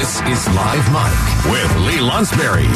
This is Live Mic with Lee Lonsberry.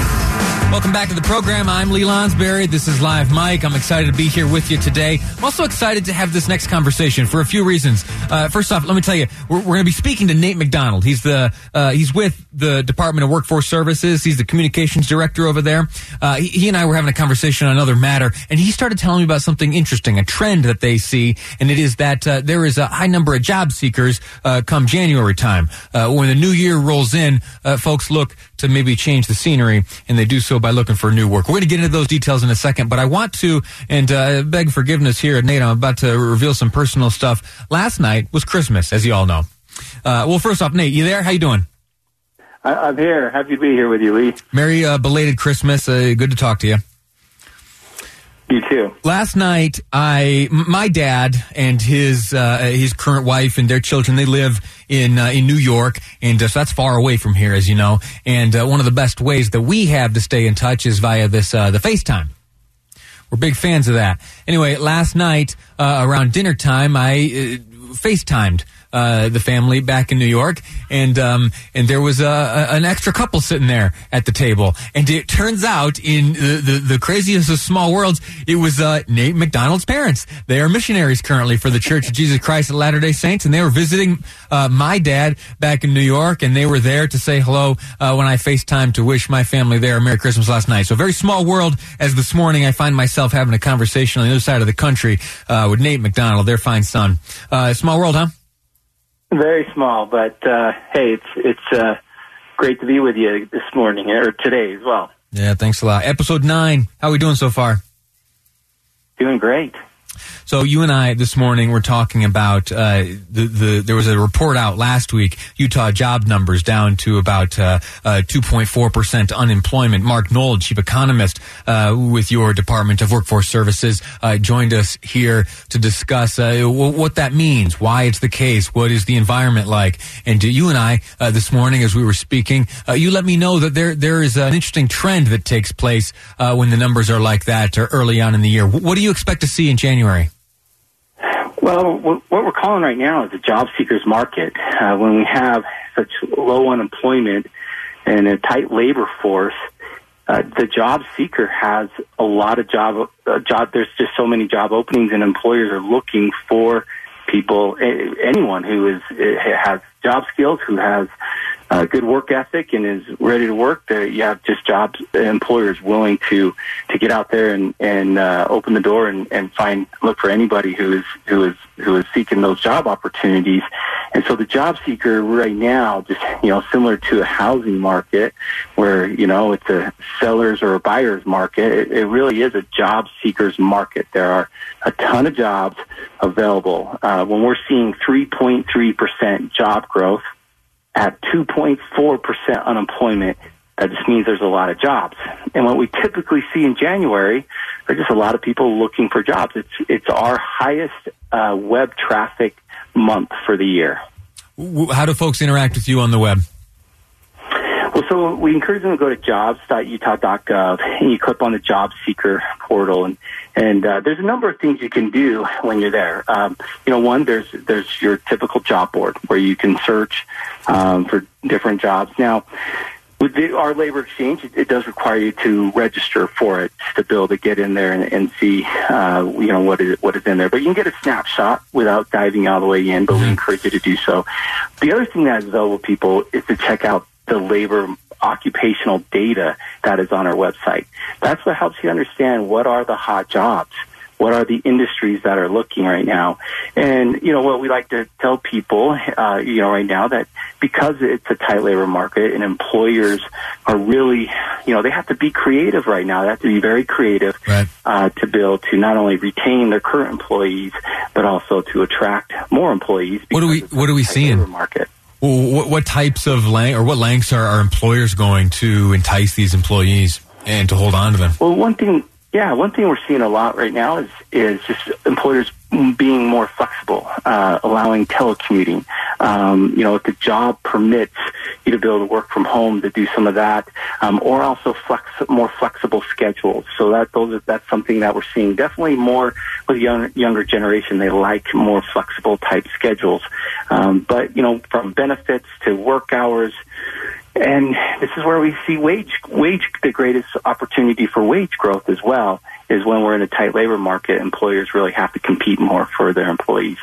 Welcome back to the program. I'm Lee Lonsberry. This is Live Mic. I'm excited to be here with you today. I'm also excited to have this next conversation for a few reasons. Uh, first off, let me tell you, we're, we're going to be speaking to Nate McDonald. He's the uh, he's with the Department of Workforce Services. He's the communications director over there. Uh, he, he, and I were having a conversation on another matter, and he started telling me about something interesting, a trend that they see, and it is that uh, there is a high number of job seekers uh, come January time. Uh, when the new year rolls in, folks look to maybe change the scenery, and they do so by looking for new work. We're going to get into those details in a second, but I want to, and uh, beg forgiveness here, Nate, I'm about to reveal some personal stuff. Last night was Christmas, as you all know. Uh, well, first off, Nate, you there? How you doing? I- am here. Happy to be here with you, Lee. Merry uh, belated Christmas. Uh, good to talk to you. You too. Last night, I my dad and his uh, his current wife and their children they live in uh, in New York, and uh, so that's far away from here, as you know. And uh, one of the best ways that we have to stay in touch is via this uh, the FaceTime. We're big fans of that. Anyway, last night uh, around dinner time, I FaceTimed uh, the family back in New York, and um, and there was a, a, an extra couple sitting there at the table, and it turns out in the the, the craziest of small worlds, it was uh, Nate McDonald's parents. They are missionaries currently for the Church of Jesus Christ of Latter Day Saints, and they were visiting uh, my dad back in New York, and they were there to say hello uh, when I FaceTime to wish my family there a Merry Christmas last night. So very small world. As this morning, I find myself having a conversation on the other side of the country uh, with Nate McDonald, their fine son. Uh, small world, huh? Very small, but uh, hey, it's it's uh, great to be with you this morning or today as well. Yeah, thanks a lot. Episode nine. How are we doing so far? Doing great. So you and I this morning were talking about uh, the the there was a report out last week Utah job numbers down to about uh, uh, two point four percent unemployment. Mark Knold, chief economist uh, with your Department of Workforce Services, joined us here to discuss uh, what that means, why it's the case, what is the environment like, and you and I this morning as we were speaking, you let me know that there there is an interesting trend that takes place when the numbers are like that or early on in the year. What do you expect to see in January? Well, what we're calling right now is a job seekers market. Uh, when we have such low unemployment and a tight labor force, uh, the job seeker has a lot of job uh, job. There's just so many job openings, and employers are looking for people, anyone who is has job skills, who has uh, good work ethic and is ready to work, there you have just jobs employers willing to to get out there and and uh, open the door and, and find look for anybody who is who is who is seeking those job opportunities. And so the job seeker right now, just you know, similar to a housing market where you know it's a seller's or a buyer's market, it, it really is a job seekers market. There are a ton of jobs available. Uh, when we're seeing 3.3 percent job growth at 2.4% unemployment, that just means there's a lot of jobs. And what we typically see in January are just a lot of people looking for jobs. It's it's our highest uh, web traffic month for the year. How do folks interact with you on the web? Well, so we encourage them to go to jobs.utah.gov and you click on the job seeker portal and and uh, there's a number of things you can do when you're there. Um, you know, one there's there's your typical job board where you can search um, for different jobs. Now, with the, our labor exchange, it, it, does require you to register for it to be able to get in there and, and see, uh, you know, what is what is in there. But you can get a snapshot without diving all the way in. But we mm-hmm. encourage you to do so. The other thing that is available, people, is to check out the labor occupational data that is on our website. That's what helps you understand what are the hot jobs. What are the industries that are looking right now? And, you know, what we like to tell people, uh, you know, right now that because it's a tight labor market and employers are really, you know, they have to be creative right now. They have to be very creative Right. uh, to be able to not only retain their current employees, but also to attract more employees. What do we- what are we seeing? Market. What, types of or what lengths are, are employers going to entice these employees and to hold on to them? Well, one thing, yeah, one thing we're seeing a lot right now is is just employers being more flexible, uh, allowing telecommuting. Um, you know, if the job permits you to be able to work from home, to do some of that, um, or also flex more flexible schedules. So that those are, that's something that we're seeing definitely more with young, younger generation. They like more flexible type schedules. Um, but you know, from benefits to work hours. And this is where we see wage wage the greatest opportunity for wage growth as well is when we're in a tight labor market. Employers really have to compete more for their employees.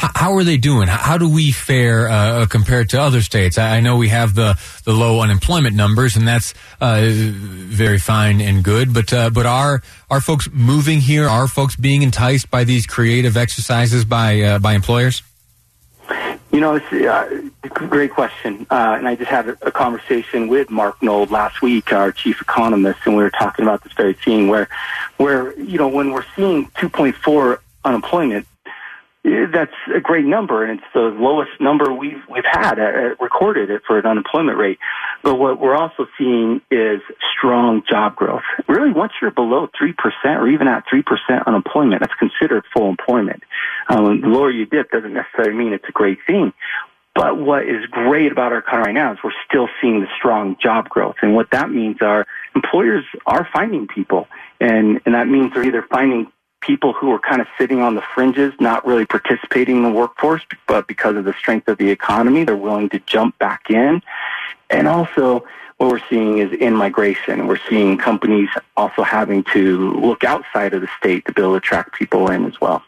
How, are they doing? How, do we fare uh, compared to other states? I, I know we have the, the low unemployment numbers, and that's uh, very fine and good. But uh, but are are folks moving here? Are folks being enticed by these creative exercises by uh, by employers? You know, it's uh, a great question. Uh, and I just had a, a conversation with Mark Knold last week, our chief economist, and we were talking about this very thing where, where, you know, when we're seeing 2.4 unemployment, that's a great number, and it's the lowest number we've we've had uh, uh, recorded it for an unemployment rate. But what we're also seeing is strong job growth. Really, once you're below three percent or even at three percent unemployment, that's considered full employment. Um, the lower you dip doesn't necessarily mean it's a great thing. But what is great about our economy right now is we're still seeing the strong job growth. And what that means are employers are finding people. And, and that means they're either finding people who are kind of sitting on the fringes, not really participating in the workforce, but because of the strength of the economy, they're willing to jump back in. And also, what we're seeing is in migration. We're seeing companies also having to look outside of the state to be able to attract people in as well.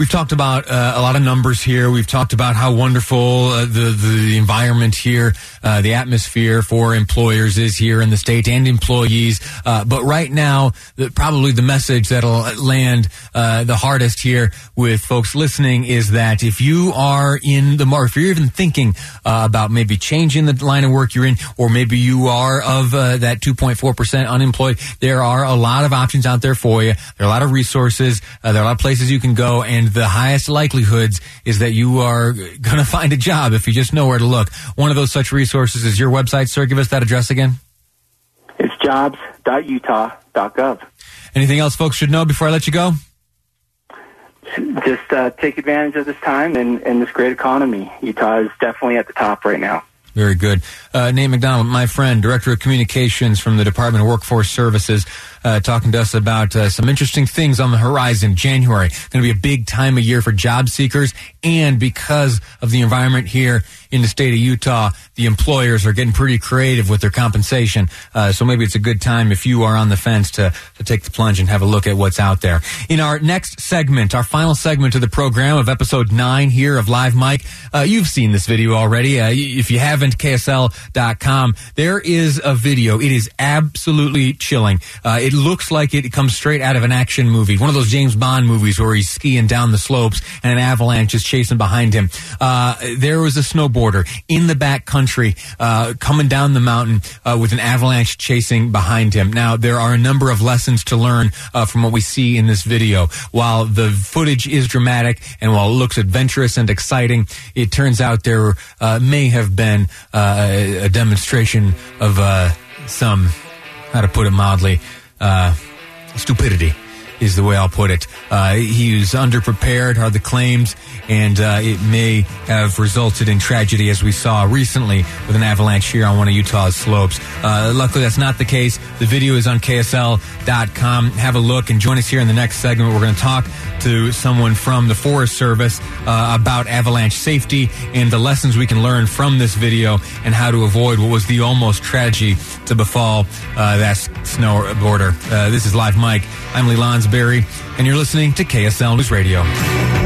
We've talked about uh, a lot of numbers here. We've talked about how wonderful uh, the the environment here, uh, the atmosphere for employers is here in the state and employees. Uh, but right now, the, probably the message that'll land uh, the hardest here with folks listening is that if you are in the market, if you're even thinking uh, about maybe changing the line of work you're in, or maybe you are of that 2.4 percent unemployed, there are a lot of options out there for you. There are a lot of resources. there are a lot of places you can go and the highest likelihoods is that you are going to find a job if you just know where to look. One of those such resources is your website, sir. Give us that address again. It's jobs.utah.gov. Anything else folks should know before I let you go? Just uh, take advantage of this time and, and this great economy. Utah is definitely at the top right now. Very good. Uh, Nate McDonald, my friend, Director of Communications from the Department of Workforce Services, uh, talking to us about uh, some interesting things on the horizon. January, going to be a big time of year for job seekers. And because of the environment here in the state of Utah, the employers are getting pretty creative with their compensation. Uh, so maybe it's a good time if you are on the fence to, to take the plunge and have a look at what's out there. In our next segment, our final segment of the program of episode nine here of Live Mic, uh, you've seen this video already. Uh, if you haven't, KSL.com, there is a video. It is absolutely chilling. Uh, it looks like it comes straight out of an action movie, one of those James Bond movies where he's skiing down the slopes and an avalanche is chasing behind him. Uh, there was a snowboarder in the back country uh, coming down the mountain uh, with an avalanche chasing behind him. Now, there are a number of lessons to learn uh, from what we see in this video. While the footage is dramatic and while it looks adventurous and exciting, it turns out there uh, may have been uh, a demonstration of some, how to put it mildly, Uh, stupidity is the way I'll put it. Uh, he was underprepared, are the claims, and uh, it may have resulted in tragedy, as we saw recently with an avalanche here on one of Utah's slopes. Uh, luckily, that's not the case. The video is on KSL.com. Have a look and join us here in the next segment. We're going to talk to someone from the Forest Service uh, about avalanche safety and the lessons we can learn from this video and how to avoid what was the almost tragedy to befall uh, that snowboarder. Uh, this is Live Mic. I'm Lee Lonsberry, and you're listening to KSL News Radio.